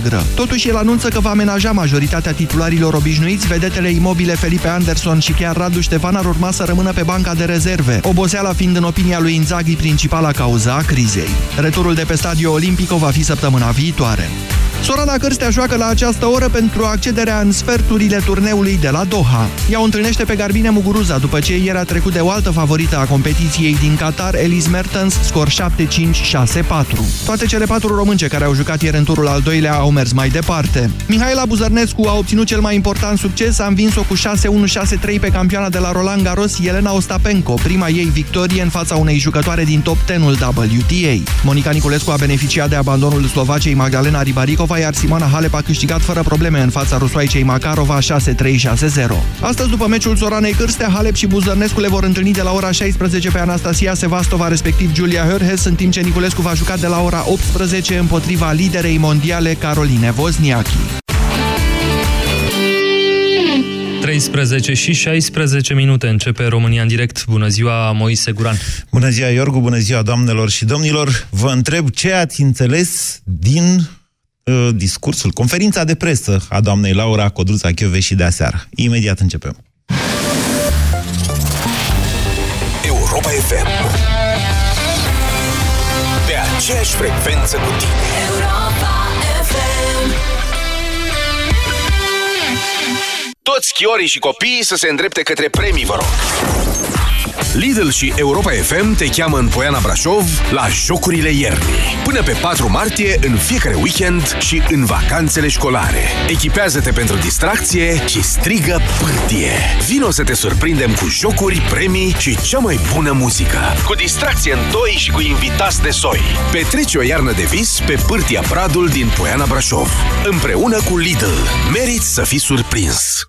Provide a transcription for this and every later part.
neagră. Totuși, el anunță că va amenaja majoritatea titularilor obișnuiți, vedetele imobile Felipe Anderson și chiar Radu Ștefan ar urma să rămână pe banca de rezerve, oboseala fiind în opinia lui Inzaghi principala cauza a crizei. Returul de pe Stadio Olimpico va fi săptămâna viitoare. Sorana Cârstea joacă la această oră pentru accederea în sferturile turneului de la Doha. Ea o întâlnește pe Garbine Muguruza după ce ieri a trecut de o altă favorită a competiției din Qatar, Elise Mertens, scor 7-5-6-4. Toate cele patru românce care au jucat ieri în turul al doilea au mers mai departe. Mihaela Buzărnescu a obținut cel mai important succes, a învins-o cu 6-1-6-3 pe campioana de la Roland Garros, Elena Ostapenko, prima ei victorie în fața unei jucătoare din top 10-ul WTA. Monica Niculescu a beneficiat de abandonul Slovacei Magdalena Ribaricova Moldova, iar Simona Halep a câștigat fără probleme în fața rusoaicei Makarova 6-3-6-0. Astăzi, după meciul Soranei Cârstea, Halep și Buzărnescu le vor întâlni de la ora 16 pe Anastasia Sevastova, respectiv Julia Hörhes, în timp ce Niculescu va juca de la ora 18 împotriva liderei mondiale Caroline Wozniacki. 13 și 16 minute începe România în direct. Bună ziua, Moise Guran. Bună ziua, Iorgu, bună ziua, doamnelor și domnilor. Vă întreb ce ați înțeles din uh, discursul, conferința de presă a doamnei Laura Codruța și de aseară. Imediat începem. Europa FM Pe aceeași frecvență cu tine Europa FM Toți chiorii și copiii să se îndrepte către premii, vă rog! Lidl și Europa FM te cheamă în Poiana Brașov la Jocurile Iernii. Până pe 4 martie, în fiecare weekend și în vacanțele școlare. Echipează-te pentru distracție și strigă pârtie. Vino să te surprindem cu jocuri, premii și cea mai bună muzică. Cu distracție în toi și cu invitați de soi. Petrece o iarnă de vis pe pârtia Bradul din Poiana Brașov. Împreună cu Lidl. Meriți să fii surprins.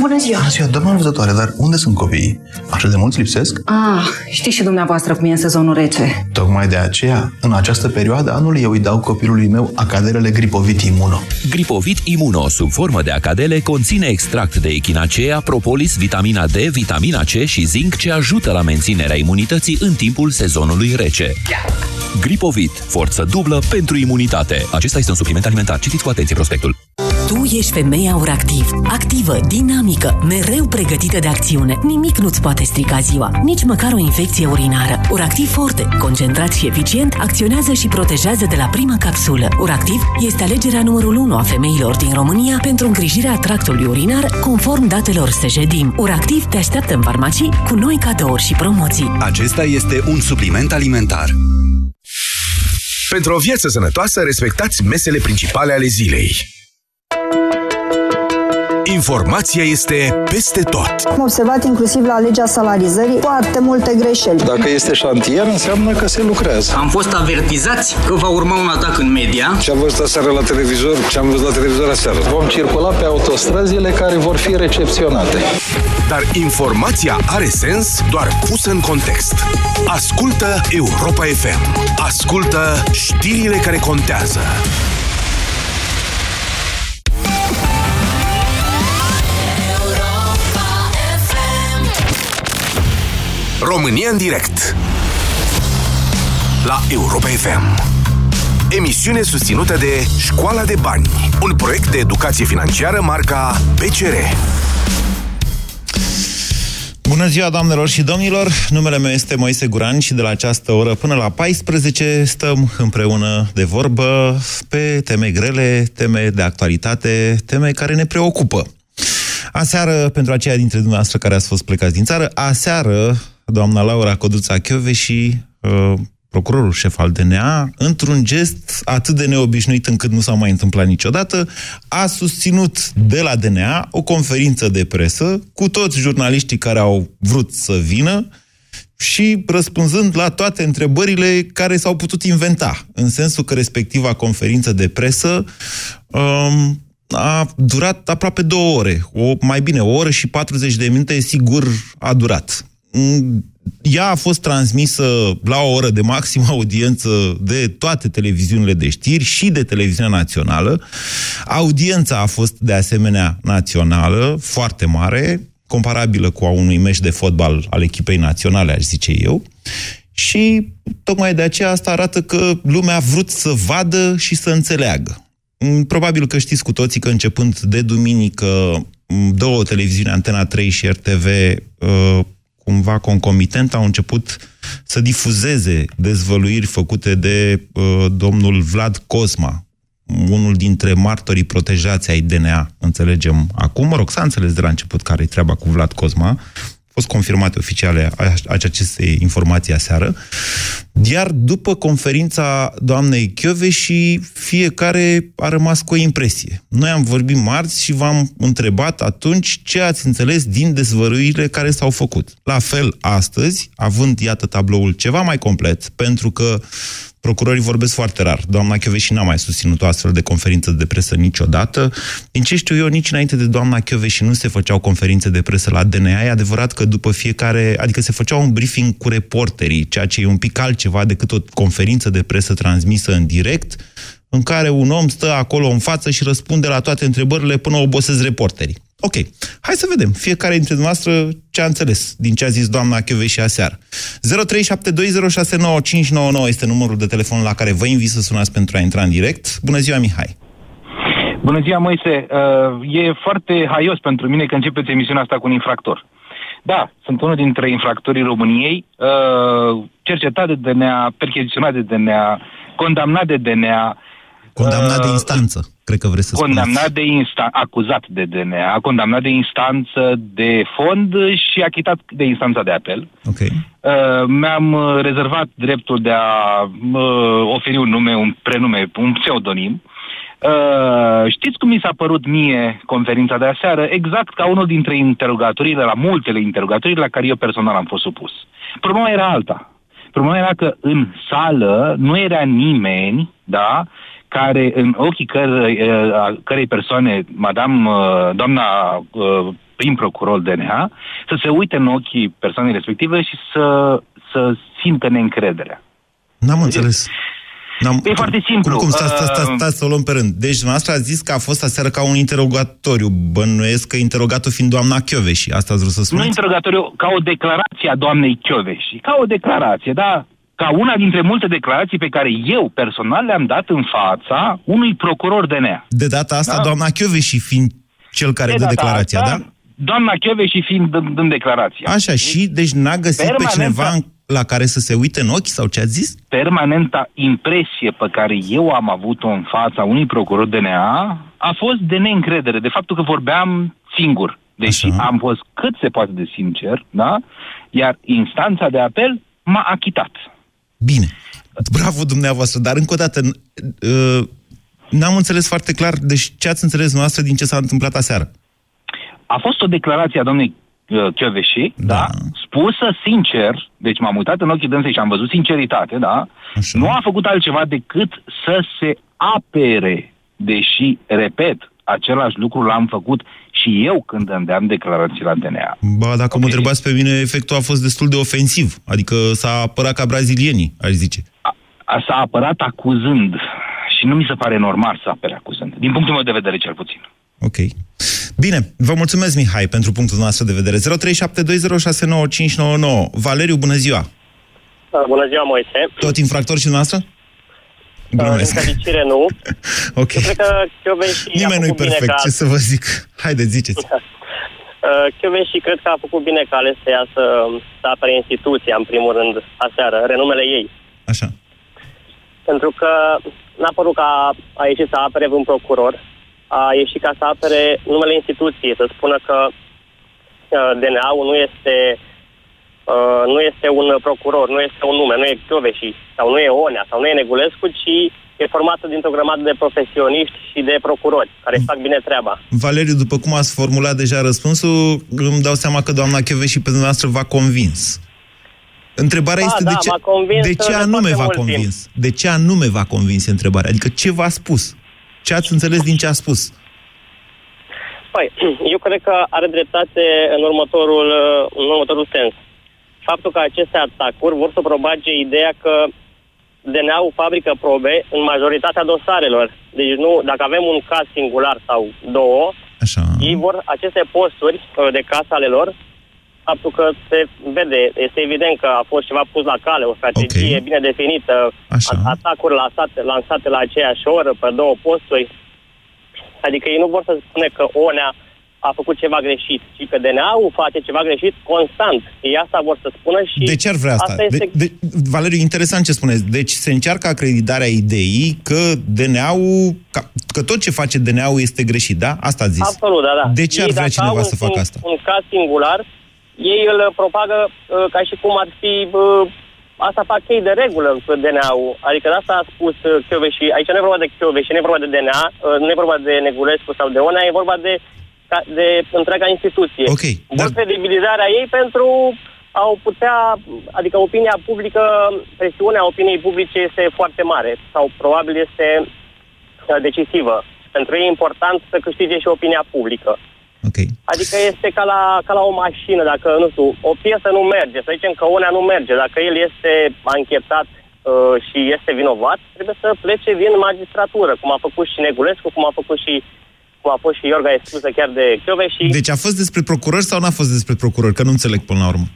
Bună ziua! Bună ziua, doamna văzătoare, dar unde sunt copiii? Așa de mulți lipsesc? Ah, știți și dumneavoastră cum e în sezonul rece. Tocmai de aceea, în această perioadă anului, eu îi dau copilului meu acadelele Gripovit Imuno. Gripovit Imuno, sub formă de acadele, conține extract de echinacea, propolis, vitamina D, vitamina C și zinc ce ajută la menținerea imunității în timpul sezonului rece. Gripovit, forță dublă pentru imunitate. Acesta este un supliment alimentar. Citiți cu atenție prospectul. Tu ești femeia uractiv, activă, dinamică, mereu pregătită de acțiune. Nimic nu-ți poate strica ziua, nici măcar o infecție urinară. Uractiv Forte, concentrat și eficient, acționează și protejează de la prima capsulă. Uractiv este alegerea numărul 1 a femeilor din România pentru îngrijirea tractului urinar, conform datelor Sejedim. Uractiv te așteaptă în farmacii cu noi cadouri și promoții. Acesta este un supliment alimentar. Pentru o viață sănătoasă, respectați mesele principale ale zilei. Informația este peste tot. Am observat inclusiv la legea salarizării foarte multe greșeli. Dacă este șantier, înseamnă că se lucrează. Am fost avertizați că va urma un atac în media. Ce am văzut aseară la televizor, ce am văzut la televizor aseară. Vom circula pe autostrăzile care vor fi recepționate. Dar informația are sens doar pusă în context. Ascultă Europa FM. Ascultă știrile care contează. România în direct La Europa FM Emisiune susținută de Școala de Bani Un proiect de educație financiară marca PCR Bună ziua, doamnelor și domnilor! Numele meu este Moise Guran și de la această oră până la 14 stăm împreună de vorbă pe teme grele, teme de actualitate, teme care ne preocupă. Aseară, pentru aceia dintre dumneavoastră care ați fost plecați din țară, aseară doamna Laura Codruța Chiove și uh, procurorul șef al DNA, într-un gest atât de neobișnuit încât nu s-a mai întâmplat niciodată, a susținut de la DNA o conferință de presă cu toți jurnaliștii care au vrut să vină și răspunzând la toate întrebările care s-au putut inventa, în sensul că respectiva conferință de presă um, a durat aproape două ore. O, mai bine, o oră și 40 de minute, sigur, a durat. Mm, ea a fost transmisă la o oră de maximă audiență de toate televiziunile de știri și de televiziunea națională. Audiența a fost de asemenea națională, foarte mare, comparabilă cu a unui meci de fotbal al echipei naționale, aș zice eu. Și tocmai de aceea asta arată că lumea a vrut să vadă și să înțeleagă. Mm, Probabil că știți cu toții că începând de duminică, mm, două televiziuni, Antena 3 și RTV, uh, cumva concomitent, au început să difuzeze dezvăluiri făcute de uh, domnul Vlad Cosma, unul dintre martorii protejați ai DNA, înțelegem acum. Mă rog, s-a înțeles de la început care e treaba cu Vlad Cosma. A fost confirmate oficiale a- aceste informații aseară. Iar după conferința doamnei și fiecare a rămas cu o impresie. Noi am vorbit marți și v-am întrebat atunci ce ați înțeles din dezvăluirile care s-au făcut. La fel, astăzi, având, iată, tabloul ceva mai complet, pentru că Procurorii vorbesc foarte rar. Doamna Chioveși n-a mai susținut o astfel de conferință de presă niciodată. Din ce știu eu, nici înainte de doamna Chioveși nu se făceau conferințe de presă la DNA. E adevărat că după fiecare, adică se făcea un briefing cu reporterii, ceea ce e un pic altceva decât o conferință de presă transmisă în direct, în care un om stă acolo în față și răspunde la toate întrebările până obosesc reporterii. Ok, hai să vedem fiecare dintre noastre ce a înțeles din ce a zis doamna și aseară. 0372069599 este numărul de telefon la care vă invit să sunați pentru a intra în direct. Bună ziua, Mihai! Bună ziua, Moise. Uh, e foarte haios pentru mine că începeți emisiunea asta cu un infractor. Da, sunt unul dintre infractorii României, uh, cercetat de DNA, percheziționat de DNA, condamnat de DNA. Condamnat de uh, instanță, cred că vreți să condamnat spuneți. de instanță, acuzat de DNA, condamnat de instanță de fond și achitat de instanța de apel. Ok. Uh, mi-am uh, rezervat dreptul de a uh, oferi un nume, un prenume, un pseudonim. Uh, știți cum mi s-a părut mie conferința de aseară? Exact ca unul dintre interogatorile, la multele interogatorii la care eu personal am fost supus. Problema era alta. Problema era că în sală nu era nimeni, da, care în ochii cărei, uh, a cărei persoane, madame, uh, doamna uh, prim procuror DNA, să se uite în ochii persoanei respective și să, să simtă neîncrederea. N-am înțeles. N-am... E foarte simplu. Cum, cum stați, stați, stați, Uh, stați să o luăm pe rând. Deci, dumneavoastră a zis că a fost aseară ca un interogatoriu. Bănuiesc că interogatul fiind doamna și Asta ați vrut să Nu spuneți? interogatoriu, ca o declarație a doamnei Chioveși. Ca o declarație, da? Ca una dintre multe declarații pe care eu personal le-am dat în fața unui procuror DNA. De data asta, Da. doamna și fiind cel care De dă data declarația, asta, da? Doamna Chioveși fiind dând, dând declarația. Așa, și deci n-a găsit pe Permanent, cineva da. în- la care să se uite în ochi sau ce ați zis? Permanenta impresie pe care eu am avut-o în fața unui procuror DNA a fost de neîncredere, de faptul că vorbeam singur. Deși Așa. am fost cât se poate de sincer, da? Iar instanța de apel m-a achitat. Bine. Bravo dumneavoastră, dar încă o dată, n- uh, n-am înțeles foarte clar, deci ce ați înțeles dumneavoastră din ce s-a întâmplat aseară? A fost o declarație a domnului uh, Chioveși, da. da, spusă sincer, deci m-am uitat în ochii dânsei și am văzut sinceritate, da, Așa. nu a făcut altceva decât să se apere, deși, repet, același lucru l-am făcut și eu când îndeam declarații la DNA. Ba, dacă mă întrebați pe mine, efectul a fost destul de ofensiv. Adică s-a apărat ca brazilienii, aș zice. A, s-a apărat acuzând și nu mi se pare normal să apere acuzând, din punctul meu de vedere cel puțin. Ok. Bine, vă mulțumesc, Mihai, pentru punctul nostru de vedere. 0372069599. Valeriu, bună ziua! Bună ziua, Moise. Tot infractor și dumneavoastră? Din Glumesc. fericire, nu. Ok. Eu cred că Chioven și a Nimeni nu-i făcut bine perfect, ca... ce să vă zic. Haideți, ziceți. Uh, Chioven și cred că a făcut bine că a ales să iasă, să apere instituția, în primul rând, aseară, renumele ei. Așa. Pentru că n-a părut că a, a ieșit să apere un procuror, a ieșit ca să apere numele instituției, să spună că uh, DNA-ul nu este uh, nu este un procuror, nu este un nume, nu e Chioveși, sau nu e Onea, sau nu e Negulescu, ci e formată dintr-o grămadă de profesioniști și de procurori care își fac bine treaba. Valeriu, după cum ați formulat deja răspunsul, îmi dau seama că doamna Cheve și pe dumneavoastră v-a convins. Întrebarea Da, este da, de ce, m-a convins de ce de anume foarte v-a mult convins? De ce anume v-a convins e întrebarea? Adică ce v-a spus? Ce ați înțeles din ce a spus? Păi, eu cred că are dreptate în următorul, în următorul sens. Faptul că aceste atacuri vor să propage ideea că DNA-ul fabrică probe în majoritatea dosarelor. Deci nu, dacă avem un caz singular sau două, Așa. ei vor aceste posturi uh, de casă ale lor, faptul că se vede, este evident că a fost ceva pus la cale, o strategie okay. bine definită, Așa. atacuri lansate, lansate la aceeași oră pe două posturi. Adică ei nu vor să spune că ONEA a făcut ceva greșit, ci că DNA-ul face ceva greșit constant. Ei asta vor să spună și... De ce ar vrea asta? asta este... de, de, Valeriu, interesant ce spuneți. Deci se încearcă acreditarea ideii că DNA-ul, că, că tot ce face DNA-ul este greșit, da? Asta a zis. Absolut, da, da. De ce ar ei, vrea dacă cineva au să facă un, asta? un caz singular, ei îl propagă uh, ca și cum ar fi... Uh, asta fac ei de regulă cu DNA-ul. Adică de asta a spus uh, și Aici nu e vorba de și nu e vorba de DNA, uh, nu e vorba de Negulescu sau de ONA, e vorba de de întreaga instituție. Okay, Vor dar... credibilizarea ei pentru a putea, adică opinia publică, presiunea opiniei publice este foarte mare sau probabil este uh, decisivă. Pentru ei e important să câștige și opinia publică. Okay. Adică este ca la, ca la o mașină, dacă, nu știu, o piesă nu merge, să zicem că una nu merge, dacă el este anchetat uh, și este vinovat, trebuie să plece din magistratură, cum a făcut și Negulescu, cum a făcut și cum a fost și Iorga expusă chiar de Chiove și... Deci a fost despre procurori sau n-a fost despre procurori? Că nu înțeleg până la urmă.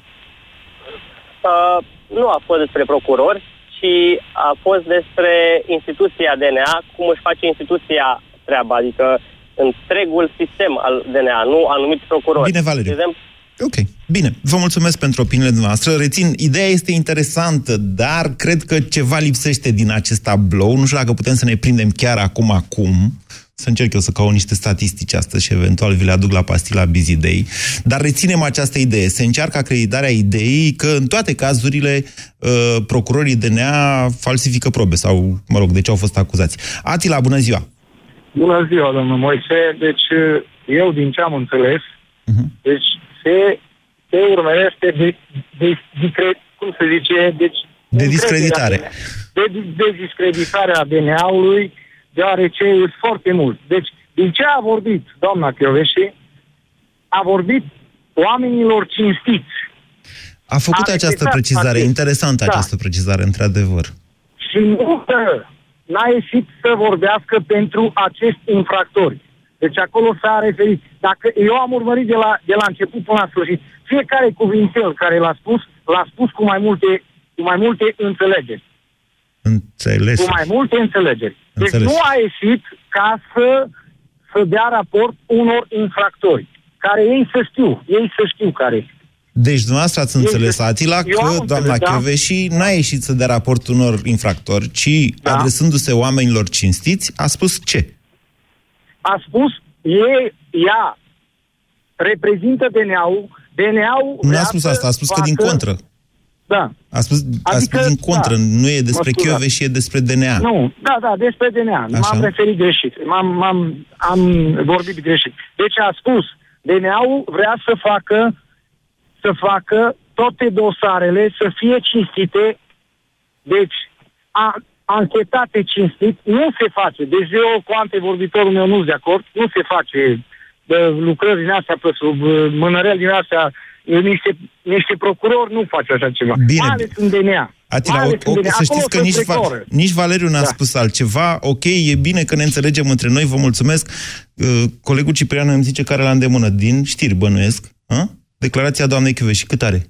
Uh, nu a fost despre procurori, ci a fost despre instituția DNA, cum își face instituția treaba, adică întregul sistem al DNA, nu anumiți procurori. Bine, Valeriu. De exemplu, Ok, bine. Vă mulțumesc pentru opiniile noastre. Rețin, ideea este interesantă, dar cred că ceva lipsește din acest tablou. Nu știu dacă putem să ne prindem chiar acum, acum. Să încerc eu să caut niște statistici astăzi și eventual vi le aduc la pastila Busy Day. Dar reținem această idee. Se încearcă acreditarea ideii că în toate cazurile uh, procurorii DNA falsifică probe sau, mă rog, de ce au fost acuzați. Atila, bună ziua! Bună ziua, domnul Moise. Deci, eu din ce am înțeles, uh-huh. deci se, se urmărește de, de, de, de, cum se zice, deci de discreditare. De, de discreditarea DNA-ului deoarece sunt foarte mult. Deci, din ce a vorbit doamna Chioveși, a vorbit oamenilor cinstiți. A făcut a această precizare, acest... interesantă da. această precizare, într-adevăr. Și nu n-a ieșit să vorbească pentru acest infractori. Deci acolo s-a referit. Dacă eu am urmărit de la, de la început până la sfârșit, fiecare cuvintel care l-a spus, l-a spus cu mai multe, cu mai multe înțelegeri. Înțeles. Cu mai multe înțelegeri. Deci Înțeles. nu a ieșit ca să, să dea raport unor infractori, care ei să știu, ei să știu care deci dumneavoastră ați înțeles, Atila, că doamna da. Chioveși n-a ieșit să dea raport unor infractori, ci da. adresându-se oamenilor cinstiți, a spus ce? A spus, e, ea reprezintă DNA-ul, DNA-ul... Nu a spus asta, a spus facă, că din contră. Da. A spus, a adică, spus din contră, da. nu e despre Chiove și e despre DNA. Nu, da, da, despre DNA. Așa? M-am referit greșit. M-am, m-am, am vorbit greșit. Deci a spus, DNA-ul vrea să facă să facă toate dosarele să fie cinstite, deci a, anchetate cinstit, nu se face. Deci eu cu antevorbitorul meu nu sunt de acord, nu se face de lucrări din astea pe sub mânărel din astea niște, niște procurori nu face așa ceva. Bine. Mai ales în DNA. Atila, o, o, să știți că nici, va, nici Valeriu n-a da. spus altceva. Ok, e bine că ne înțelegem între noi, vă mulțumesc. Uh, colegul Ciprian îmi zice care la îndemână, din știri bănuiesc. Ha? Declarația doamnei și cât are?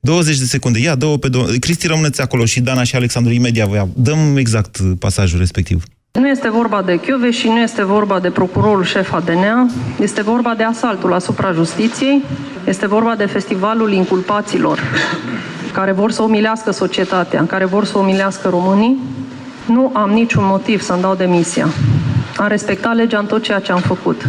20 de secunde. Ia, două pe două. Cristi, rămâneți acolo și Dana și Alexandru imediat vă Dăm exact pasajul respectiv. Nu este vorba de Chiove și nu este vorba de procurorul șef ADNA, este vorba de asaltul asupra justiției, este vorba de festivalul inculpaților care vor să umilească societatea, care vor să umilească românii. Nu am niciun motiv să-mi dau demisia. Am respectat legea în tot ceea ce am făcut.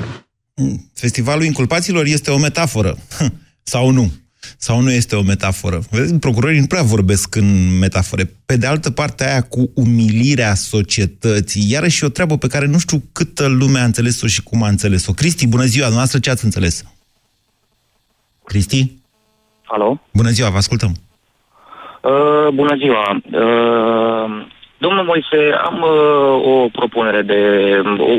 Festivalul inculpaților este o metaforă. Sau nu? Sau nu este o metaforă? Vedeți, procurorii nu prea vorbesc în metafore. Pe de altă parte, aia cu umilirea societății, iarăși o treabă pe care nu știu câtă lume a înțeles-o și cum a înțeles-o. Cristi, bună ziua, noastră ce ați înțeles? Cristi? Alo? Bună ziua, vă ascultăm. Uh, bună ziua. Uh, Domnul Moise, am uh, o propunere de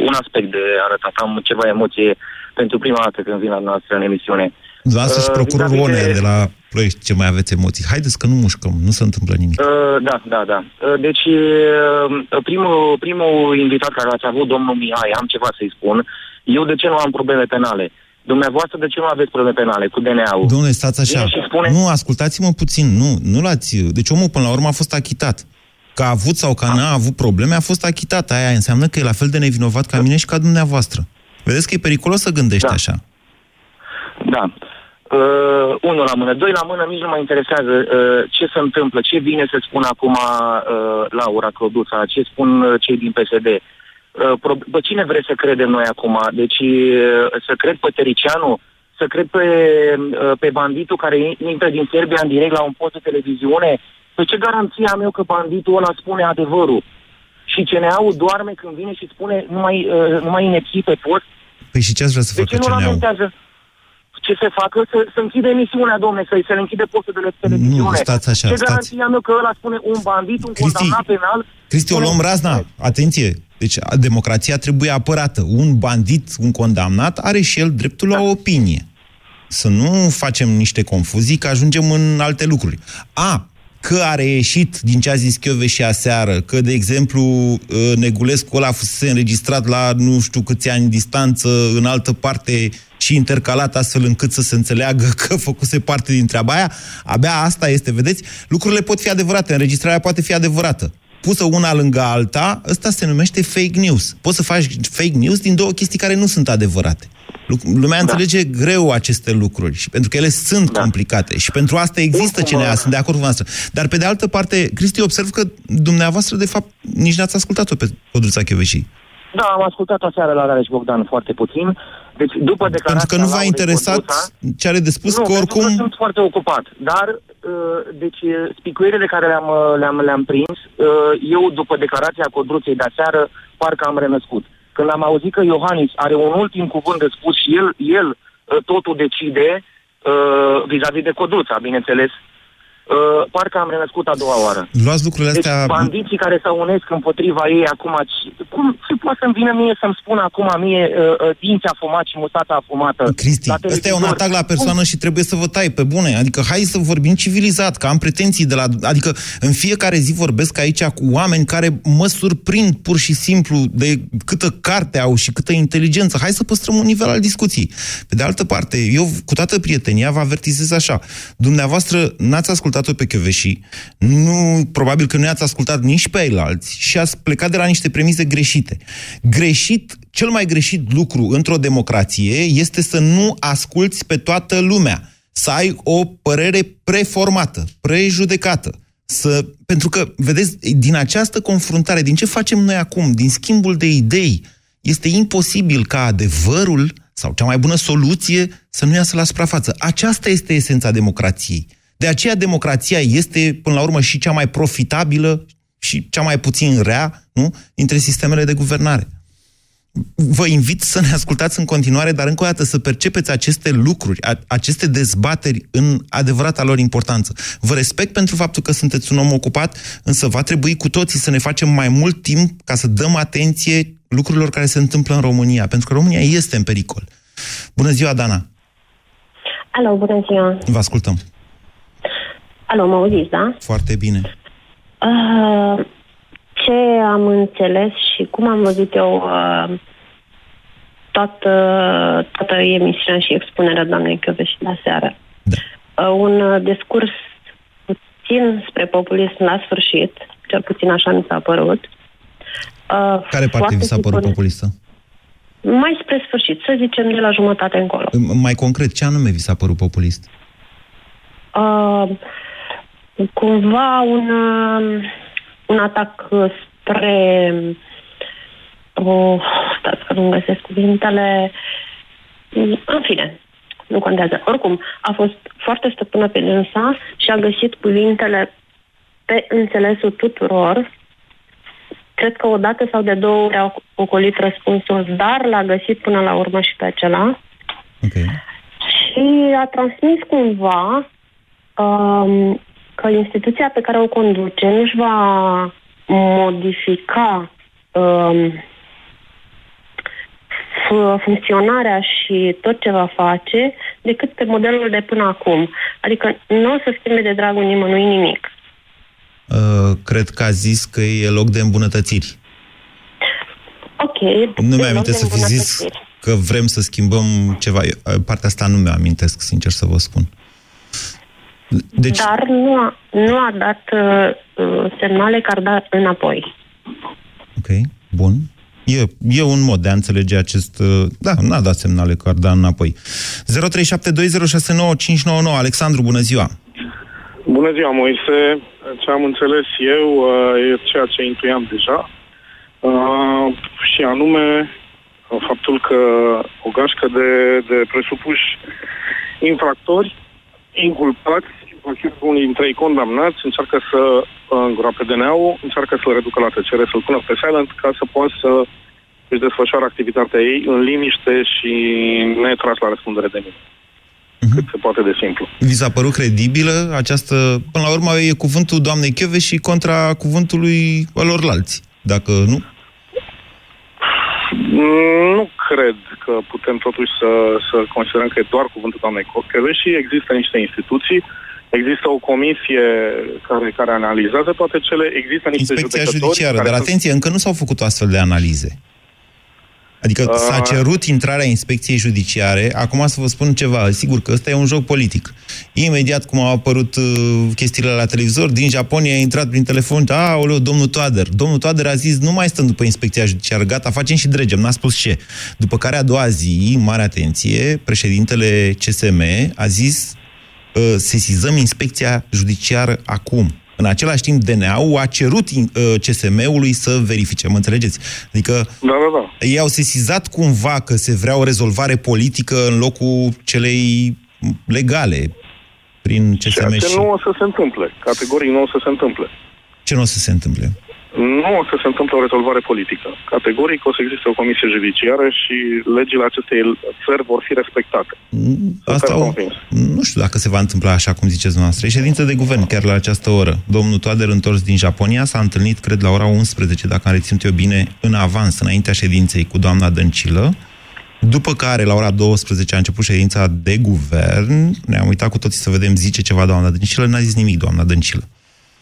un aspect de arătat. Am ceva emoție pentru prima dată când vin la noastră în emisiune. Lasă și Uh, procurorul vis-a-vis Onea de- de la Ploiești, ce mai aveți emoții. Haideți că nu mușcăm, nu se întâmplă nimic. Uh, da, da, da. Uh, Deci, uh, primul, primul invitat care l-ați avut, domnul Mihai, am ceva să-i spun. Eu de ce nu am probleme penale? Dumneavoastră de ce nu aveți probleme penale cu DNA-ul? Domnule, stați așa. Vine și spune- Nu, ascultați-mă puțin. Nu, nu l-ați... Deci omul până la urmă a fost achitat. Că a avut sau că n-a avut probleme, a fost achitat. Aia înseamnă că e la fel de nevinovat ca mine și ca dumneavoastră. Vedeți că e periculos să gândești Da. așa. Da. Uh, unul la mână. Doi la mână, nici nu mă interesează uh, ce se întâmplă, ce vine să spun acum uh, Laura Călduța, ce spun uh, cei din PSD. Uh, pro- bă, cine vreți să credem noi acum? Deci uh, să cred pe Tericianu, să cred pe, uh, pe banditul care intră din Serbia în direct la un post de televiziune? Pe ce garanție am eu că banditul ăla spune adevărul? Și CNA-ul doarme când vine și spune numai, uh, numai inepții pe post? Păi și ce ați vrea să De facă ce nu CNA-ul? lamentează? Ce se facă? Să, să închide emisiunea, domne, să, să le închide postul de televiziune. Nu, stați așa, Ce stați. garanție am eu că ăla spune un bandit, un Cristi, condamnat penal? Cristi, o spune- luăm razna. Atenție! Deci a- democrația trebuie apărată. Un bandit, un condamnat, are și el dreptul la o opinie. Să nu facem niște confuzii, că ajungem în alte lucruri. A, că a reieșit din ce a zis Chioveș și aseară, că, de exemplu, ă, Negulescu ăla fusese înregistrat la nu știu câți ani distanță în altă parte și intercalat astfel încât să se înțeleagă că făcuse parte din treaba aia, abia asta este, vedeți? Lucrurile pot fi adevărate, înregistrarea poate fi adevărată. Pusă una lângă alta, ăsta se numește fake news. Poți să faci fake news din două chestii care nu sunt adevărate. Lu- Lumea da. înțelege greu aceste lucruri și pentru că ele sunt da. complicate și pentru asta există Oricum, CNA, sunt de acord cu voastră. Dar pe de altă parte, Cristi, observ că dumneavoastră de fapt nici n-ați ascultat-o pe Codruța Chioveși. Da, am ascultat aseară la Rareș Bogdan foarte puțin. Deci, după declarația Pentru că nu v-a Laurei interesat Codruța- ce are de spus, nu, că oricum... pentru că sunt foarte ocupat. Dar, uh, deci, uh, spicuirile care le-am, uh, le-am, le-am prins, uh, eu, după declarația Codruței de aseară, parcă am renăscut. Când am auzit că Iohannis are un ultim cuvânt de spus și el, el uh, totul decide, uh, vis-a-vis de Codruța, bineînțeles, uh, parcă am renăscut a doua oară. Luați lucrurile Deci astea... bandiții care se unesc împotriva ei acum, ci- cum se poate să-mi vină mie să-mi spună acum mie uh, uh, dinții afumați și mustața afumată? Cristi, la ăsta e un televizor? atac la persoană și trebuie să vă tai pe bune. Adică hai să vorbim civilizat, că am pretenții de la... Adică în fiecare zi vorbesc aici cu oameni care mă surprind pur și simplu de câtă carte au și câtă inteligență. Hai să păstrăm un nivel al discuției. Pe de altă parte, eu cu toată prietenia vă avertizez așa. Dumneavoastră n-ați ascultat-o pe Chioveși, nu, probabil că nu i-ați ascultat nici pe ei alți și ați plecat de la niște premize greșite. Greșit, cel mai greșit lucru într-o democrație este să nu asculți pe toată lumea, să ai o părere preformată, prejudecată. Să, pentru că, vedeți, din această confruntare, din ce facem noi acum, din schimbul de idei, este imposibil ca adevărul sau cea mai bună soluție să nu iasă la suprafață. Aceasta este esența democrației. De aceea democrația este, până la urmă, și cea mai profitabilă și cea mai puțin rea, nu? Dintre sistemele de guvernare. Vă invit să ne ascultați în continuare, dar încă o dată să percepeți aceste lucruri, a, aceste dezbateri în adevărata lor importanță. Vă respect pentru faptul că sunteți un om ocupat, însă va trebui cu toții să ne facem mai mult timp ca să dăm atenție lucrurilor care se întâmplă în România, pentru că România este în pericol. Bună ziua, Dana! Alo, bună ziua. Vă ascultăm. Alo, mă auziți, da? Foarte bine. Uh, ce am înțeles și cum am văzut eu uh, toată, toată emisiunea și expunerea doamnei Căveși la seară. Da. Uh, un uh, discurs puțin spre populism la sfârșit, cel puțin așa mi s-a părut. Uh, Care parte foarte vi s-a părut tipul- populistă? Mai spre sfârșit, să zicem de la jumătate încolo. Mai concret, ce anume vi s-a părut populist? uh, cumva un, uh, un atac uh, spre oh, stați că nu găsesc cuvintele în fine, nu contează. Oricum, a fost foarte stăpână pe dânsa și a găsit cuvintele pe înțelesul tuturor. Cred că o dată sau de două ori a ocolit răspunsul, dar l-a găsit până la urmă și pe acela. Okay. Și a transmis cumva um, că instituția pe care o conduce nu-și va modifica um, f- funcționarea și tot ce va face decât pe modelul de până acum. Adică nu o să schimbe de dragul nimănui nimic. Uh, cred că a zis că e loc de îmbunătățiri. Ok. Nu de mi-am loc de să fi zis îmbunătățiri. că vrem să schimbăm ceva. Eu, uh, Partea asta nu mi-o amintesc, sincer să vă spun. Deci, Dar nu a, nu a dat uh, uh, semnale că ar da înapoi. ok, bun. E, e un mod de a înțelege acest... uh, Da, n-a dat semnale că ar da înapoi. 0372069599 Alexandru, bună ziua! Bună ziua, Moise. Ce am înțeles eu uh, e ceea ce intuiam deja. Uh, și anume uh, faptul că o gașcă de, de presupuși infractori, inculpați, inclusiv unii dintre ei condamnați, încearcă să uh, îngroape DNA-ul, încearcă să-l reducă la tăcere, să-l pună pe silent ca să poată să își desfășoare activitatea ei în liniște și netras la răspundere de mine. Cât se poate de simplu. Vi s-a părut credibilă această... Până la urmă e cuvântul doamnei Chioveș și contra cuvântului alorlalți, dacă nu? Nu cred că putem totuși să, să considerăm că e doar cuvântul doamnei Cocheve și există niște instituții, există o comisie care, care analizează toate cele, există niște Inspecția judecători judiciară, care dar sunt- atenție, încă nu s-au făcut astfel de analize. Adică Uh. s-a cerut intrarea inspecției judiciare. Acum să vă spun ceva, sigur că ăsta e un joc politic. Imediat cum au apărut uh, chestiile la televizor, din Japonia a intrat prin telefon, aoleu, domnul Toader. Domnul Toader a zis, nu mai stăm după inspecția judiciară, gata, facem și dregem, n-a spus ce. După care a doua zi, mare atenție, președintele CSM a zis, uh, sesizăm inspecția judiciară acum. În același timp, DNA-ul a cerut uh, CSM-ului să verifice, mă înțelegeți? Adică Da, da, da. ei au sesizat cumva că se vrea o rezolvare politică în locul celei legale prin CSM Ceea ce și... nu o să se întâmple. Categoric nu o să se întâmple. Ce nu o să se întâmple? Nu o să se întâmple o rezolvare politică. Categoric o să existe o comisie judiciară și legile acestei țări vor fi respectate. Asta Sunt o... convins. Nu știu dacă se va întâmpla așa cum ziceți noastră. E ședință de guvern chiar la această oră. Domnul Toader, întors din Japonia, s-a întâlnit, cred, la ora 11, dacă am reținut eu bine, în avans, înaintea ședinței cu doamna Dăncilă. După care, la ora 12, a început ședința de guvern. Ne-am uitat cu toții să vedem zice ceva doamna Dăncilă. N-a zis nimic doamna Dăncilă.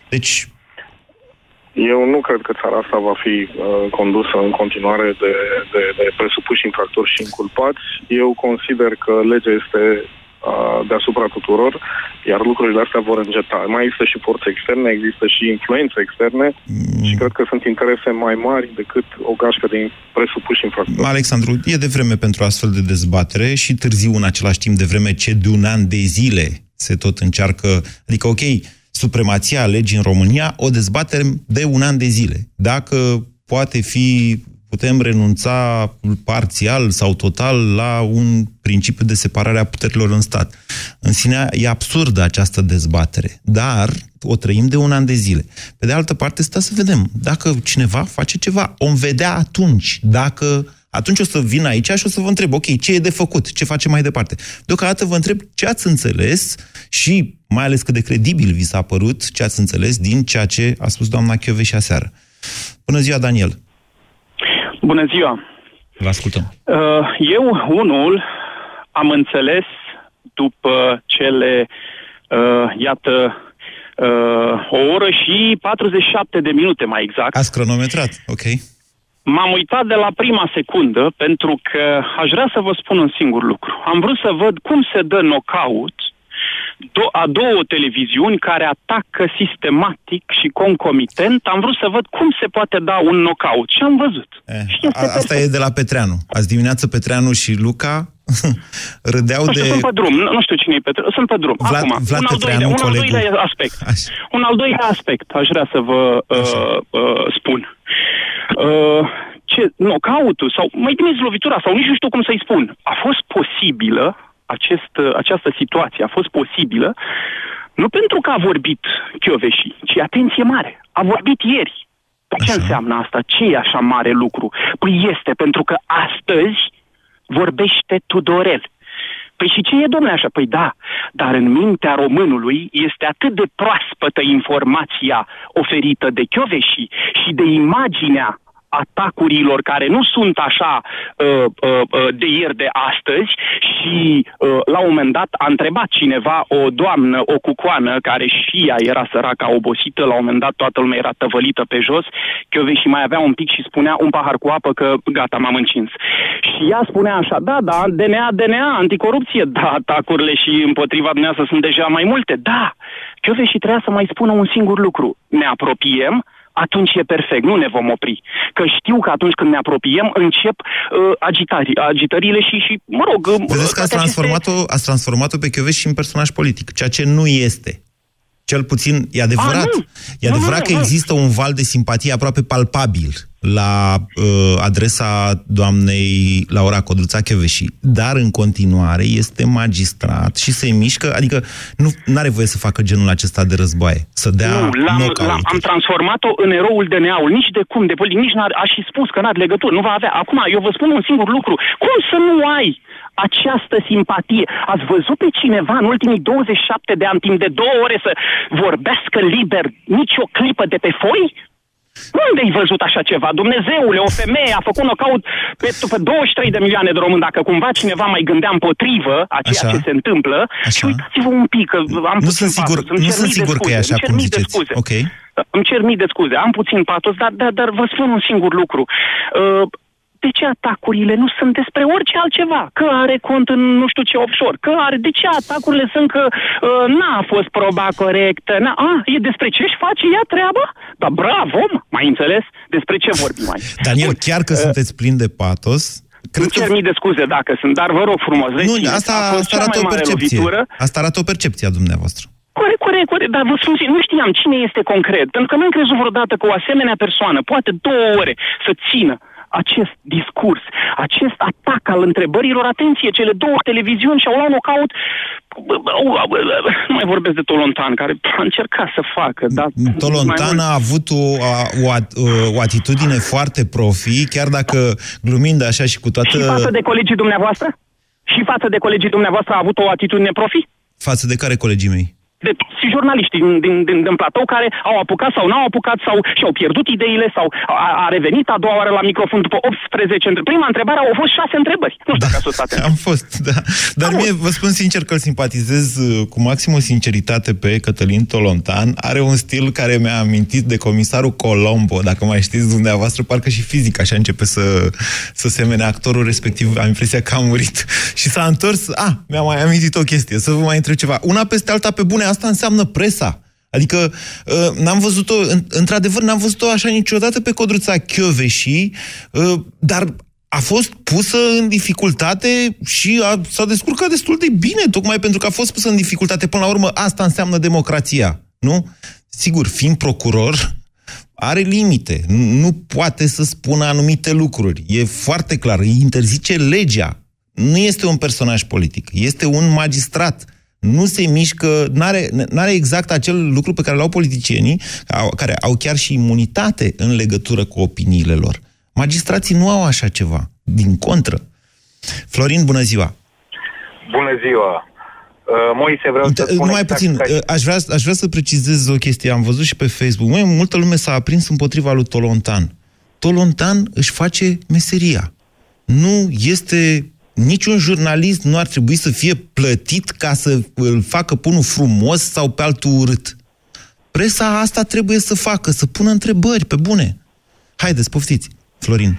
Deci, Eu nu cred că țara asta va fi uh, condusă în continuare de, de, de presupuși infractori și inculpați. Eu consider că legea este uh, deasupra tuturor, iar lucrurile astea vor îngeta. Mai există și forțe externe, există și influențe externe Mm. și cred că sunt interese mai mari decât o gașcă de presupuși infractori. Alexandru, e de vreme pentru astfel de dezbatere și târziu în același timp de vreme ce de un an de zile se tot încearcă, adică ok, supremația legii în România, o dezbatere de un an de zile. Dacă poate fi, putem renunța parțial sau total la un principiu de separare a puterilor în stat. În sine e absurdă această dezbatere, dar o trăim de un an de zile. Pe de altă parte, stă să vedem. Dacă cineva face ceva, om vedea atunci. Dacă atunci o să vin aici și o să vă întreb, ok, ce e de făcut, ce facem mai departe. Deocamdată vă întreb ce ați înțeles și mai ales cât de credibil vi s-a părut ce ați înțeles din ceea ce a spus doamna și aseară. Bună ziua, Daniel! Bună ziua! Vă ascultăm. Uh, Eu, unul, am înțeles după cele, uh, iată, uh, o oră și 47 de minute mai exact. Ați cronometrat, ok. M-am uitat de la prima secundă pentru că aș vrea să vă spun un singur lucru. Am vrut să văd cum se dă knockout do- a două televiziuni care atacă sistematic și concomitent. Am vrut să văd cum se poate da un knockout și am văzut. Eh, a, asta e de la Petreanu. Azi dimineață Petreanu și Luca râdeau Nu știu, de... sunt pe drum, nu, nu știu cine e pe drum, sunt pe drum. Vlad- Acum, Vlad un al Petreanu, doilea, un al colegul. doilea aspect. Un al doilea aspect aș vrea să vă uh, uh, spun. Uh, ce, knockout-ul sau mai bine zis lovitura sau nici nu știu cum să-i spun, a fost posibilă acest, uh, această situație a fost posibilă nu pentru că a vorbit Chioveși, ci atenție mare, a vorbit ieri. Păi ce înseamnă asta? Ce e așa mare lucru? Păi este pentru că astăzi vorbește Tudorel. Păi și ce e, domnule, așa? Păi da, dar în mintea românului este atât de proaspătă informația oferită de Chioveși și de imaginea atacurilor care nu sunt așa uh, uh, uh, de ieri de astăzi și uh, la un moment dat a întrebat cineva o doamnă, o cucoană, care și ea era săraca obosită, la un moment dat toată lumea era tăvălită pe jos, Chiove și mai avea un pic și spunea un pahar cu apă că gata, m-am încins. Și ea spunea așa, da, da, DNA, DNA, anticorupție, da, atacurile și împotriva dumneavoastră sunt deja mai multe, da. Chiove și trebuia să mai spună un singur lucru. Ne apropiem, atunci e perfect, nu ne vom opri. Că știu că atunci când ne apropiem, încep uh, agitari, agitările și, și, mă rog... Uh, Vedeți că ați transformat-o, aceste... ați transformat-o pe Chioveș și în personaj politic, ceea ce nu este. Cel puțin, e adevărat, A, e adevărat nu, nu, că nu. există un val de simpatie aproape palpabil la uh, adresa doamnei Laura Codruța Cheveși, dar în continuare este magistrat și se mișcă, adică nu are voie să facă genul acesta de războaie, să dea Nu, l-am, l-am, am transformat-o în eroul DNA-ul, nici de cum, de poli, nici n-ar, aș fi spus că n-are legătură, nu va avea. Acum, eu vă spun un singur lucru, cum să nu ai această simpatie. Ați văzut pe cineva în ultimii 27 de ani, timp de două ore, să vorbească liber, nici o clipă de pe foi? Unde ai văzut așa ceva? Dumnezeule, o femeie a făcut nocaut pe, pe 23 de milioane de români. Dacă cumva cineva mai gândea împotrivă a ceea așa. ce se întâmplă, așa. și uitați-vă un pic, că am nu sunt sigur, nu sunt sigur că e așa cum ziceți. Ok. Îmi cer mii de scuze, am puțin patos, dar, dar, dar vă spun un singur lucru. Uh, de ce atacurile nu sunt despre orice altceva? Că are cont în nu știu ce offshore, că are... De ce atacurile sunt că uh, n-a fost proba corectă? N-a, a, e despre ce își face ea treaba? Da, bravo, mai înțeles? Despre ce vorbim mai? Daniel, Bun. chiar că uh, sunteți plin de patos, Cred nu cer că... mii de scuze dacă sunt, dar vă rog frumos. Nu, asta, asta arată o percepție. Lovitură. Asta arată o percepție a dumneavoastră. Corect, corect, corect, dar vă spun, nu știam cine este concret, pentru că nu am crezut vreodată că o asemenea persoană poate două ore să țină acest discurs, acest atac al întrebărilor, atenție, cele două televiziuni și-au luat nocaut, nu mai vorbesc de Tolontan, care a încercat să facă, dar... Tolontan a avut o, o, o atitudine foarte profi, chiar dacă glumind așa și cu toată... Și față de colegii dumneavoastră? Și față de colegii dumneavoastră a avut o atitudine profi? Față de care colegii mei? De și jurnaliștii din, din, din, din platou care au apucat sau n-au apucat sau și-au pierdut ideile sau a, a revenit a doua oară la microfon după 18 întrebări. Prima întrebare au fost șase întrebări. Nu știu da, dacă ați Am fost, da. Dar am mie, vă spun sincer că îl simpatizez uh, cu maximă sinceritate pe Cătălin Tolontan. Are un stil care mi-a amintit de comisarul Colombo, dacă mai știți dumneavoastră, parcă și fizic așa începe să, să semene actorul respectiv. Am impresia că a murit. Și s-a întors, a, ah, mi-a mai amintit o chestie, să vă mai întreb ceva. Una peste alta pe bune, asta înseamnă presa. Adică uh, n-am văzut-o, într-adevăr n-am văzut-o așa niciodată pe Codruța Chioveși, uh, dar a fost pusă în dificultate și a, s-a descurcat destul de bine, tocmai pentru că a fost pusă în dificultate. Până la urmă, asta înseamnă democrația, nu? Sigur, fiind procuror, are limite. Nu poate să spună anumite lucruri. E foarte clar, îi interzice legea. Nu este un personaj politic, este un magistrat nu se mișcă, n-are, n-are exact acel lucru pe care l-au politicienii, care au chiar și imunitate în legătură cu opiniile lor. Magistrații nu au așa ceva, din contră. Florin, bună ziua! Bună ziua! Uh, Moise, vreau să spun Numai exact puțin, că... Uh, aș, vrea, aș vrea să precizez o chestie. Am văzut și pe Facebook. Măi, multă lume s-a aprins împotriva lui Tolontan. Tolontan își face meseria. Nu este niciun jurnalist nu ar trebui să fie plătit ca să îl facă pe unul frumos sau pe altul urât. Presa asta trebuie să facă, să pună întrebări pe bune. Haideți, poftiți, Florin.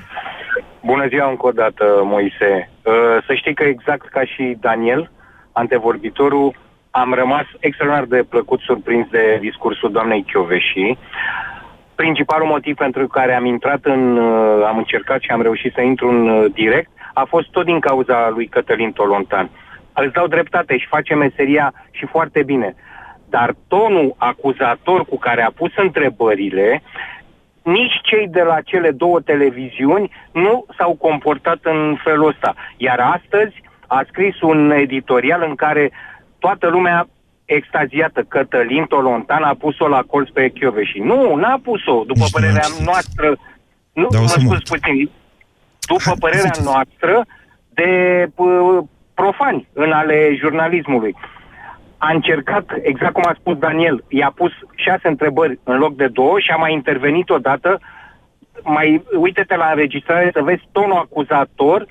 Bună ziua încă o dată, Moise. Uh, să știi că exact ca și Daniel, antevorbitorul, am rămas extraordinar de plăcut surprins de discursul doamnei Chioveși. Principalul motiv pentru care am intrat în, uh, am încercat și am reușit să intru în uh, direct, a fost tot din cauza lui Cătălin Tolontan. Îți dau dreptate și face meseria și foarte bine. Dar tonul acuzator cu care a pus întrebările, nici cei de la cele două televiziuni nu s-au comportat în felul ăsta. Iar astăzi a scris un editorial în care toată lumea extaziată, Cătălin Tolontan a pus-o la colț pe Chioveși. Nu, n-a pus-o, după Nici părerea noastră. Nu, mă spus puțin, după părerea noastră, de profani în ale jurnalismului. A încercat, exact cum a spus Daniel, i-a pus șase întrebări în loc de două și a mai intervenit odată. Mai uite-te la înregistrare să vezi tonul acuzator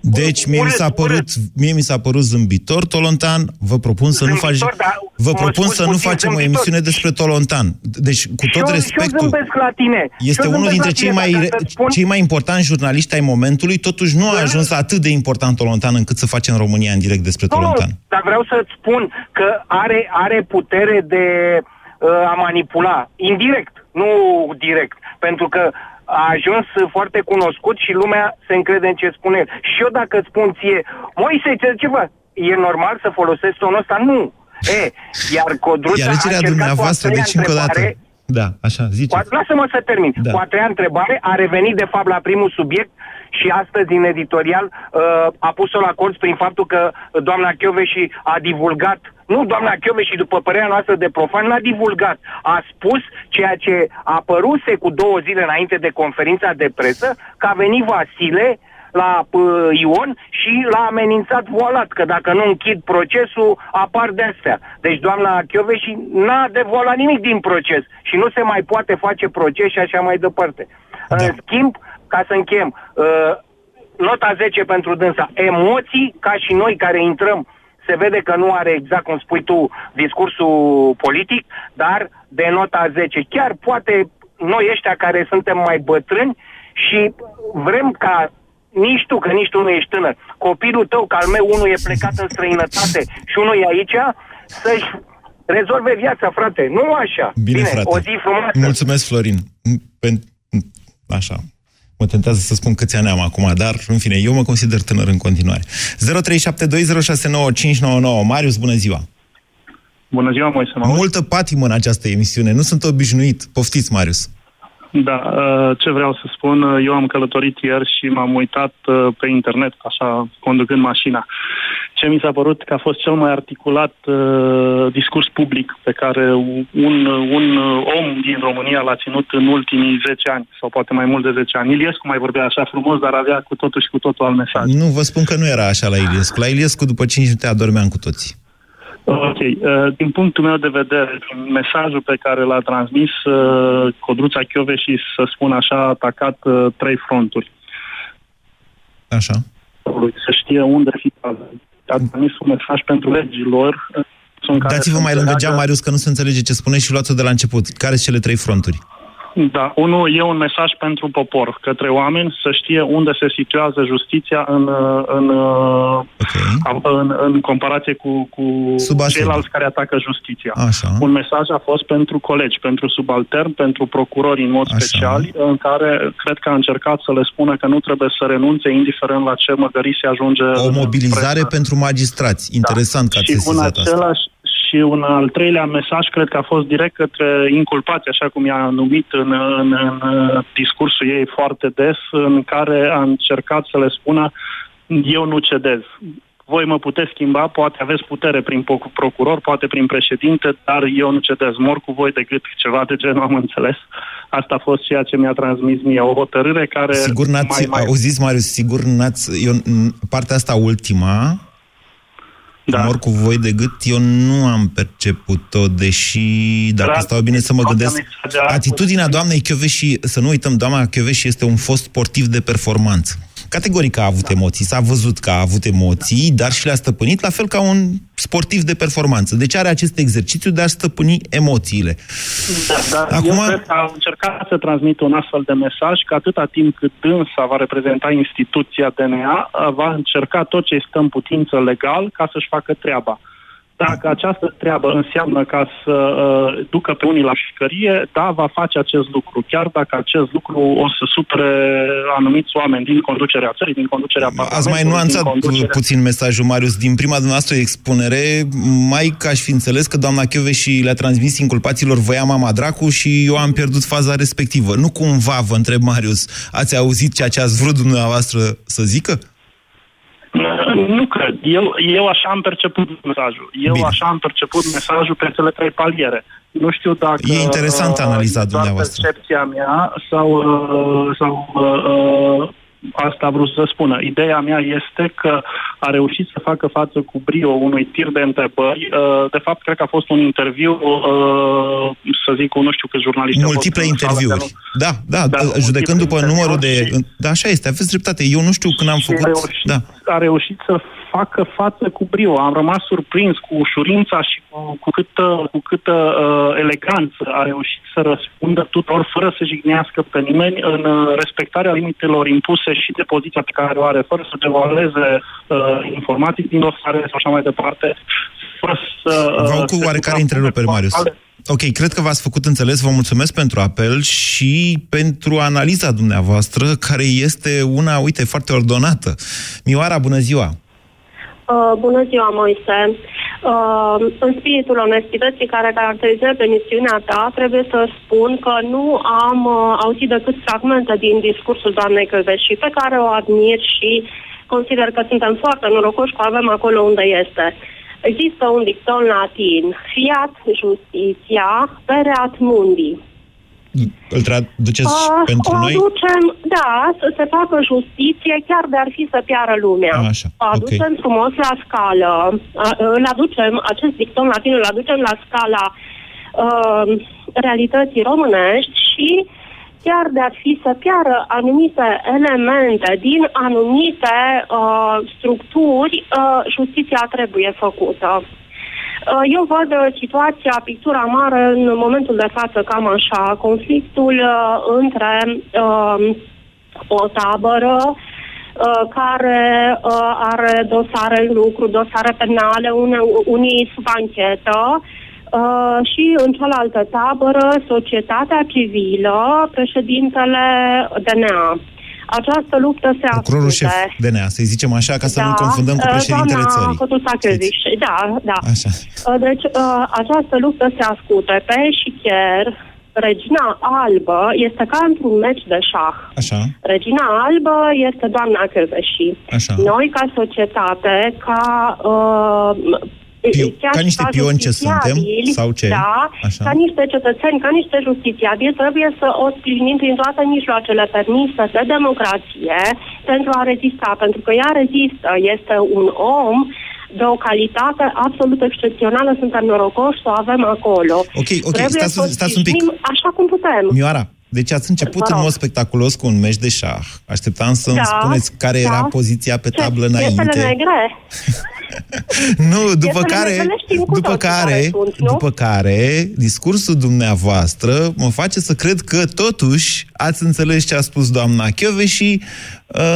deci, mie mi s-a părut, mie mi s-a părut zâmbitor Tolontan, vă propun să Zâmbitor, nu faci, da, vă mă propun spus să nu puțin facem o zâmbitor. emisiune despre Tolontan. Deci, cu tot Și eu- și eu respectul, zâmbesc la tine. Și este eu unul zâmbesc dintre la cei tine, mai, dar re- să-ți spun- cei mai importanti jurnaliști ai momentului, totuși nu a ajuns atât de important Tolontan încât să facem România în direct despre Nu, nu, Tolontan. dar vreau să-ți spun că are, are putere de uh, a manipula, indirect, nu direct, pentru că a ajuns foarte cunoscut și lumea se încrede în ce spune el. Și eu dacă îți spun ție, Moise, ce, ceva, e normal să folosesc tonul ăsta? Nu. E, iar Codruța E alegerea a încercat dumneavoastră, cu a treia deci încă o dată. întrebare, Da, așa, ziceți. Cu a- Lasă-mă să termin. Da. Cu a treia întrebare a revenit de fapt la primul subiect și astăzi în editorial uh, a pus-o la colț prin faptul că doamna Chioveși a divulgat nu, doamna Chioveși, după părerea noastră de profan, n-a divulgat. A spus ceea ce a apăruse cu două zile înainte de conferința de presă, că a venit Vasile la uh, Ion și l-a amenințat voalat, că dacă nu închid procesul, apar de astea. Deci doamna Chioveși n-a devoalat nimic din proces și nu se mai poate face proces și așa mai departe. Da. În schimb, ca să încheiem, uh, nota 10 pentru dânsa, emoții, ca și noi care intrăm, se vede că nu are exact cum spui tu discursul politic, dar de nota 10. Chiar poate noi ăștia care suntem mai bătrâni și vrem ca nici tu, că nici tu nu ești tânăr, copilul tău, că al meu unul e plecat în străinătate și unul e aici, să-și rezolve viața, frate. Nu așa. Bine, frate. o zi frumoasă. Mulțumesc, Florin. Pen- Așa. Mă tentează să spun câți ani am acum, dar, în fine, eu mă consider tânăr în continuare. 0372069599. Marius, bună ziua! Bună ziua, Moise, mă auzi? Multă patimă în această emisiune. Nu sunt obișnuit. Poftiți, Marius. Da, uh, ce vreau să spun, uh, eu am călătorit ieri și m-am uitat uh, pe internet, așa, conducând mașina. Ce mi s-a părut că a fost cel mai articulat uh, discurs public pe care un, un om din România l-a ținut în ultimii 10 ani, sau poate mai mult de 10 ani. Iliescu mai vorbea așa frumos, dar avea cu totul și cu totul alt mesaj. Nu, vă spun că nu era așa la Iliescu. La Iliescu, după 5 minute, adormeam cu toții. Ok. Uh, Din punctul meu de vedere, prin mesajul pe care l-a transmis uh, Codruța și să spun așa, a atacat uh, trei fronturi. Așa. Să știe unde fi a transmis un mesaj pentru legilor. uh, în care Dați-vă să mai lângă înțeleagă- geam, Marius, că nu se înțelege ce spuneți și luați-o de la început. Care sunt cele trei fronturi? Da, unul e un mesaj pentru popor, către oameni, să știe unde se situează justiția în, uh, în, okay. în, în comparație cu, cu ceilalți care atacă justiția. Așa. Un mesaj a fost pentru colegi, pentru subaltern, pentru procurori în mod Așa. special, în care cred că a încercat să le spună că nu trebuie să renunțe, indiferent la ce măgării se ajunge. O în mobilizare presă. pentru magistrați. Interesant că ați și un sesizat asta. Același și un al treilea mesaj cred că a fost direct către inculpați, așa cum i-a numit în, în, în uh, discursul ei foarte des, în care a încercat să le spună eu nu cedez. Voi mă puteți schimba, poate aveți putere prin po- procuror, poate prin președinte, dar eu nu cedez. Mor cu voi de gât, ceva de genul am înțeles. Asta a fost ceea ce mi-a transmis mie. O hotărâre care... Sigur n-ați, mai, mai... auziți, Marius, sigur n-ați, eu, n- partea asta ultima, da. mor cu voi de gât, eu nu am perceput-o, deși, dacă Dar- stau bine să mă Doamna gândesc, Mesagean- atitudinea doamnei Chioveși, să nu uităm, doamna Chioveși este un fost sportiv de performanță. Categoric a avut emoții, s-a văzut că a avut emoții, dar și le-a stăpânit, la fel ca un sportiv de performanță. Deci are acest exercițiu de a stăpâni emoțiile. Da, dar Acum- eu cred că a încercat să transmită un astfel de mesaj că atâta timp cât dânsa va reprezenta instituția DNA, va încerca tot ce îi stă în putință legal ca să-și facă treaba. Dacă această treabă înseamnă ca să uh, ducă pe unii la șicărie, da, va face acest lucru. Chiar dacă acest lucru o să supere anumiți oameni din conducerea țării, din conducerea Ați mai Parlamentului, nuanțat din conducerea... puțin mesajul, Marius. Din prima dumneavoastră expunere, mai că aș fi înțeles că doamna și le-a transmis inculpaților voia mama dracu și eu am pierdut faza respectivă. Nu cumva, vă întreb, Marius, ați auzit ceea ce ați vrut dumneavoastră să zică? Nu cred. Eu, eu așa am perceput mesajul. Eu Bine. așa am perceput mesajul pe cele trei paliere. Nu știu dacă... E interesant uh, analiza e doar dumneavoastră. percepția mea sau, uh, sau uh, uh, asta a vrut să spună. Ideea mea este că a reușit să facă față cu brio unui tir de întrebări. Uh, de fapt, cred că a fost un interviu, uh, să zic, cu nu știu câți jurnaliști Multiple au fost în sală, interviuri. că Da, da, Da, da judecând după multiple numărul de... interviuri Da, așa este, aveți dreptate. Eu nu știu când am și făcut... A reușit, Da. a reușit să facă față cu brio. Am rămas surprins cu ușurința și cu, cu câtă, cu câtă uh, eleganță a reușit să răspundă tuturor fără să jignească pe nimeni în uh, respectarea limitelor impuse și de poziția pe care o are, fără să devaleze uh, informații din dosare sau așa mai departe, fără să... Uh, Vă cu se oarecare suprapună întreruperi, cu Marius. altele. Ok, cred că v-ați făcut înțeles, vă mulțumesc pentru apel și pentru analiza dumneavoastră, care este una, uite, foarte ordonată. Mioara, bună ziua! Uh, bună ziua, Moise. Uh, în spiritul onestității care caracterizează emisiunea ta, trebuie să spun că nu am uh, auzit decât fragmente din discursul doamnei Căveși, pe care o admir și consider că suntem foarte norocoși că o avem acolo unde este. Există un dicton latin, fiat justiția, pereat mundi. Îl traduceți Uh, pentru o noi? aducem, da, să se facă justiție, chiar de ar fi să piară lumea. Așa, o aducem ok. frumos la scală, a, îl aducem, acest dicton latin îl aducem la scala uh, realității românești și chiar de ar fi să piară anumite elemente din anumite uh, structuri, uh, justiția trebuie făcută. Uh, Eu văd uh, situația, pictura mare în momentul de față cam așa, conflictul uh, între uh, o tabără uh, care uh, are dosare în lucru, dosare penale, une, unii sub anchetă, uh, și în cealaltă tabără societatea civilă, președintele DNA. Această luptă se Procurorul șef ascunde. DNA, să-i zicem așa, ca să nu confundăm cu uh, președintele doamna țării. Cotusachevici, da, da. Așa. Uh, Deci, uh, această luptă se ascute peș șicher. Regina albă este ca într-un meci de șah. Așa. Regina albă este doamna Căveși. Așa. Noi, ca societate, ca... Uh, Piu- chiar ca și niște pioni ce suntem, justițiabili, sau ce? Da, Așa. ca niște cetățeni, ca niște justițiabili, trebuie să o sprijinim prin toate mijloacele permise de democrație pentru a rezista, pentru că ea rezistă, este un om de o calitate absolut excepțională, suntem norocoși să o avem acolo. Ok, ok, Trebuie stați- să o stați un pic. sprijinim așa cum putem. Mioara, deci ați început Vă în rog. mod spectaculos cu un meci de șah. Așteptam să-mi Da, spuneți care da. era poziția pe Ce? tablă Piesele înainte. negre? Nu, după Piesele care, negre le știm cu după toții care, care sunt, nu? după care, discursul dumneavoastră mă face să cred că totuși ați înțeles ce a spus doamna și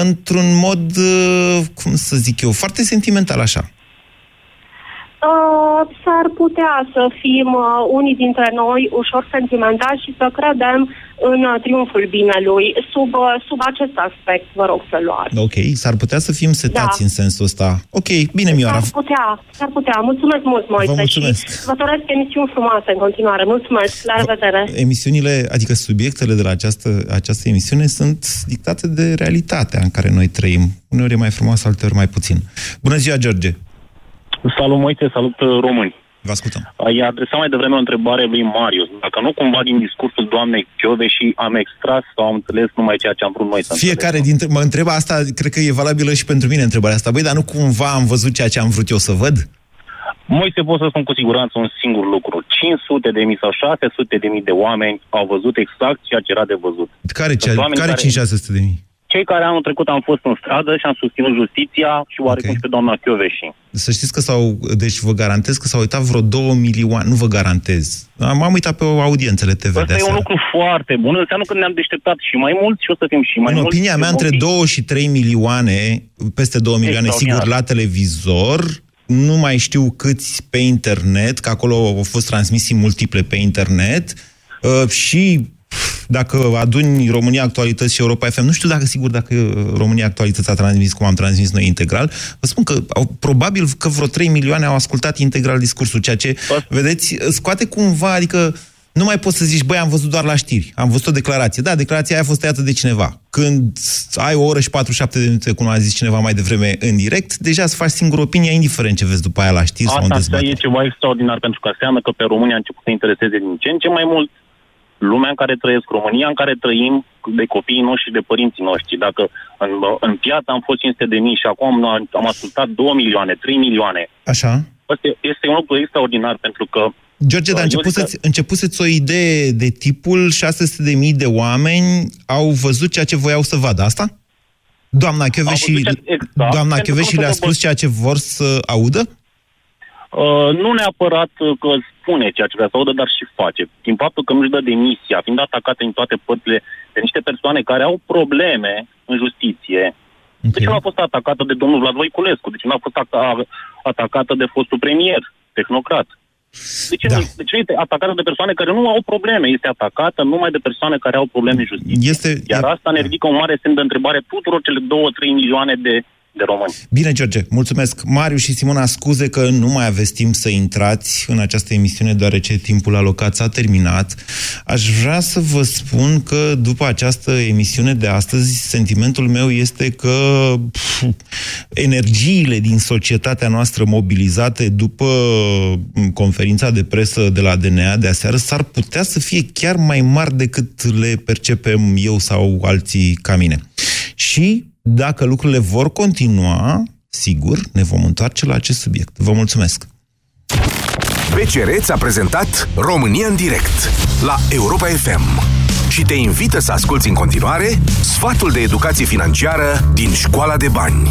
într-un mod, uh, cum să zic eu, foarte sentimental așa. Uh, s-ar putea să fim uh, unii dintre noi ușor sentimentali și să credem în uh, triumful binelui. Sub, uh, sub acest aspect, vă rog să luați. Ok, s-ar putea să fim setați Da. în sensul ăsta. Ok, bine, Mioara. S-ar putea, s-ar putea. Mulțumesc mult, Moise. Vă mulțumesc. Și vă doresc emisiuni frumoase în continuare. Mulțumesc. La revedere. Emisiunile, adică subiectele de la această, această emisiune sunt dictate de realitatea în care noi trăim. Uneori e mai frumoasă, alteori mai puțin. Bună ziua, George! Salut, Moise, salut uh, români. Vă ascultăm. Ai adresat mai devreme o întrebare lui Marius. Dacă nu cumva din discursul doamnei și am extras sau am înțeles numai ceea ce am vrut noi să Fiecare dintre... Mă întreb asta, cred că e valabilă și pentru mine întrebarea asta. Băi, dar nu cumva am văzut ceea ce am vrut eu să văd? Moise, pot să spun cu siguranță un singur lucru. 500 de mii sau 600 de mii de oameni au văzut exact ceea ce era de văzut. Care, Sunt cea, oameni care care- 5-600 de mii? Cei care anul trecut am fost în stradă și am susținut justiția și oarecum și pe doamna Chioveși. Să știți că s-au... Deci vă garantez că s-au uitat vreo 2 milioane. Nu vă garantez. Am, am uitat pe audiențele TV de Asta e un aseară. lucru foarte bun. Înseamnă că ne-am deșteptat și mai mult și o să fim și mai În mulți. opinia mea, și între vom fi. 2 și 3 milioane, peste 2 milioane, Extraordinar. sigur, la televizor, nu mai știu câți pe internet, că acolo au fost transmisii multiple pe internet, uh, și pf, dacă aduni România Actualități și Europa FM, nu știu dacă sigur dacă uh, România Actualități a transmis cum am transmis noi integral, vă spun că au, probabil că vreo 3 milioane au ascultat integral discursul, ceea ce, vedeți, scoate cumva, adică nu mai poți să zici, băi, am văzut doar la știri, am văzut o declarație. Da, declarația aia a fost tăiată de cineva. Când ai o oră și 47 de minute, cum a zis cineva mai devreme, în direct, deja să faci singur opinia, indiferent ce vezi după aia la știri sau în Asta dezbatere. e ceva extraordinar, pentru că înseamnă că pe România a început să intereseze din ce în ce mai mult lumea în care trăiesc, România în care trăim, de copiii noștri și de părinții noștri. Dacă în, în piață am fost 500 de mii și acum am, am ascultat 2 milioane, 3 milioane, Așa. Asta este un lucru extraordinar pentru că George, dar Eu începuseți, zic începuseți o idee de tipul 600.000 de oameni au văzut ceea ce voiau să vadă, asta? Doamna Chioveși, văzut ce- exact, doamna pentru Chioveși că le-a să vă- spus ceea ce vor să audă? Uh, nu neapărat uh, că spune ceea ce vrea să audă, dar și face. Din faptul că nu-și dă demisia, fiind atacată în toate părțile de niște persoane care au probleme în justiție. De ce nu a fost atacată de domnul Vlad Voiculescu? De ce nu a fost aca- atacată de fostul premier, tehnocrat? De ce, da. nu, de ce este atacată de persoane care nu au probleme? Este atacată numai de persoane care au probleme în justiție. Este, Iar asta ne ridică un mare semn de întrebare tuturor cele 2-3 milioane de, de români. Bine, George, mulțumesc. Mariu și Simona, scuze că nu mai aveți timp să intrați în această emisiune, deoarece timpul alocat s-a terminat. Aș vrea să vă spun că după această emisiune de astăzi, sentimentul meu este că pf, energiile din societatea noastră mobilizate după m, conferința de presă de la DNA de aseară s-ar putea să fie chiar mai mari decât le percepem eu sau alții ca mine. Și dacă lucrurile vor continua, sigur, ne vom întoarce la acest subiect. Vă mulțumesc! BCR ți-a prezentat România în direct la Europa FM și te invită să asculti în continuare sfatul de educație financiară din Școala de Bani.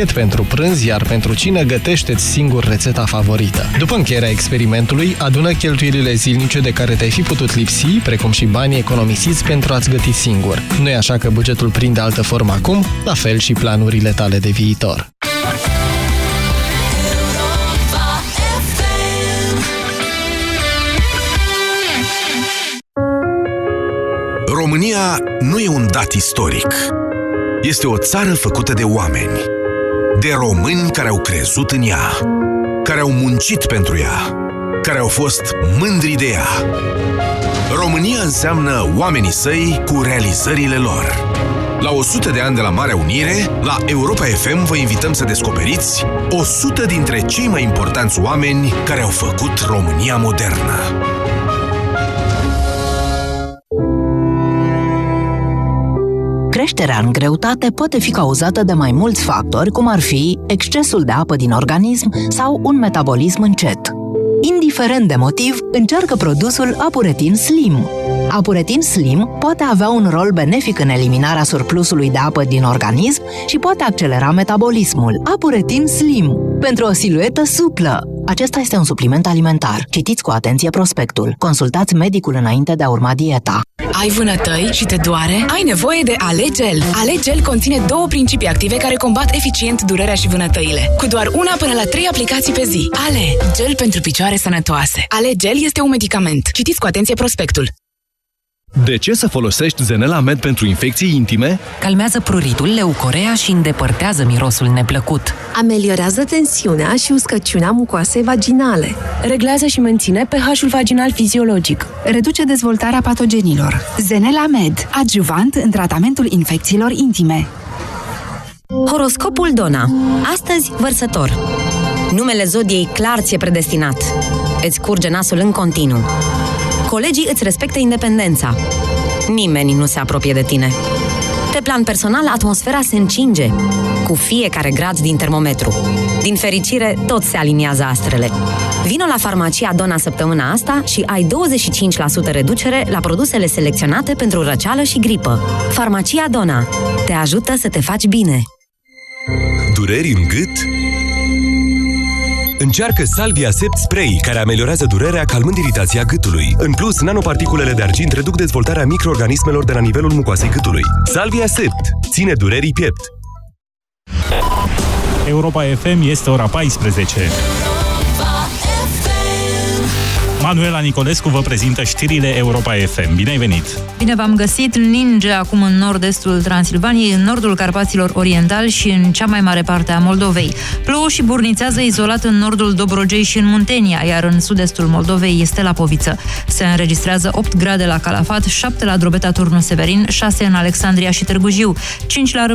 pentru prânz, iar pentru cine gătește-ți singur rețeta favorită. După încheierea experimentului, adună cheltuielile zilnice de care te-ai fi putut lipsi, precum și banii economisiți pentru a-ți găti singur. Nu e așa că bugetul prinde altă formă acum? La fel și planurile tale de viitor. România nu e un dat istoric. Este o țară făcută de oameni. De români care au crezut în ea, care au muncit pentru ea, care au fost mândri de ea. România înseamnă oamenii săi cu realizările lor. La 100 de ani de la Marea Unire, la Europa FM vă invităm să descoperiți 100 dintre cei mai importanți oameni care au făcut România modernă. Creșterea în greutate poate fi cauzată de mai mulți factori, cum ar fi excesul de apă din organism sau un metabolism încet. Indiferent de motiv, încearcă produsul Apuretin Slim. Apuretin Slim poate avea un rol benefic în eliminarea surplusului de apă din organism și poate accelera metabolismul. Apuretin Slim. Pentru o siluetă suplă. Acesta este un supliment alimentar. Citiți cu atenție prospectul. Consultați medicul înainte de a urma dieta. Ai vânătăi și te doare? Ai nevoie de Alegel. Alegel conține două principii active care combat eficient durerea și vânătăile. Cu doar una până la trei aplicații pe zi. Ale, gel pentru picioare sănătoase. Alegel este un medicament. Citiți cu atenție prospectul. De ce să folosești Zenela Med pentru infecții intime? Calmează pruritul, leucorea și îndepărtează mirosul neplăcut. Ameliorează tensiunea și uscăciunea mucoasei vaginale. Reglează și menține pH-ul vaginal fiziologic. Reduce dezvoltarea patogenilor. Zenela Med, adjuvant în tratamentul infecțiilor intime. Horoscopul Dona. Astăzi, vărsător. Numele zodiei clar ți-e predestinat. Îți curge nasul în continuu. Colegii îți respectă independența. Nimeni nu se apropie de tine. Pe plan personal, atmosfera se încinge cu fiecare grad din termometru. Din fericire, tot se aliniază astrele. Vino la farmacia Dona săptămâna asta și ai 25% reducere la produsele selecționate pentru răceală și gripă. Farmacia Dona te ajută să te faci bine. Dureri în gât? Încearcă Salvia Sept Spray, care ameliorează durerea calmând iritația gâtului. În plus, nanoparticulele de argint reduc dezvoltarea microorganismelor de la nivelul mucoasei gâtului. Salvia Sept ține durerii piept. Europa FM este ora 14. Manuela Nicolescu vă prezintă știrile Europa FM. Bine ai venit! Bine v-am găsit! Ninge acum în nord-estul Transilvaniei, în nordul Carpaților Orientali și în cea mai mare parte a Moldovei. Plouă și burnițează izolat în nordul Dobrogei și în Muntenia, iar în sud-estul Moldovei este la Poviță. Se înregistrează 8 grade la Calafat, 7 la Drobeta Turnu Severin, 6 în Alexandria și Târgu Jiu, 5 la